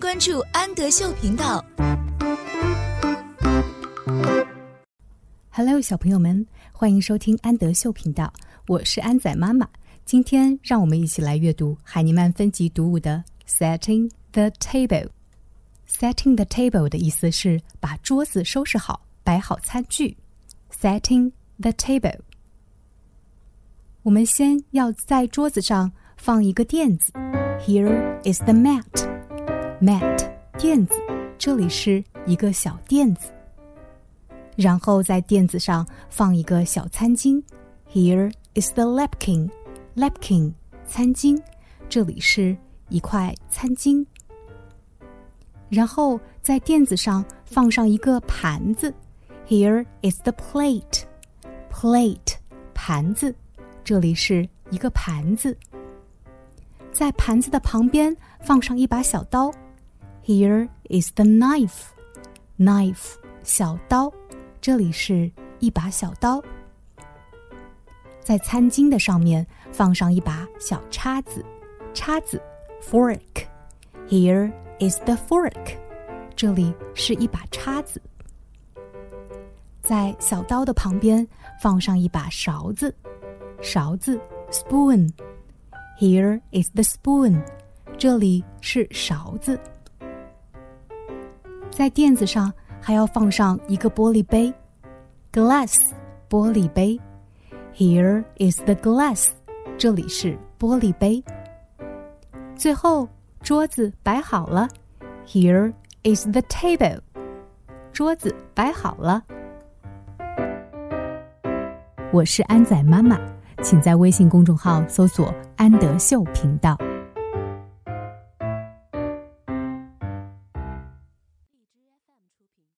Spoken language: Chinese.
关注安德秀频道。Hello，小朋友们，欢迎收听安德秀频道，我是安仔妈妈。今天让我们一起来阅读海尼曼分级读物的《Setting the Table》。Setting the table 的意思是把桌子收拾好，摆好餐具。Setting the table，我们先要在桌子上放一个垫子。Here is the mat. Mat 垫子，这里是一个小垫子。然后在垫子上放一个小餐巾。Here is the napkin. Napkin 餐巾，这里是一块餐巾。然后在垫子上放上一个盘子。Here is the plate. Plate 盘子，这里是一个盘子。在盘子的旁边放上一把小刀。Here is the knife. Knife 小刀，这里是一把小刀。在餐巾的上面放上一把小叉子，叉子 fork。Here is the fork，这里是一把叉子。在小刀的旁边放上一把勺子，勺子 spoon。Here is the spoon，这里是勺子。在垫子上还要放上一个玻璃杯，glass 玻璃杯。Here is the glass，这里是玻璃杯。最后，桌子摆好了。Here is the table，桌子摆好了。我是安仔妈妈，请在微信公众号搜索“安德秀频道”。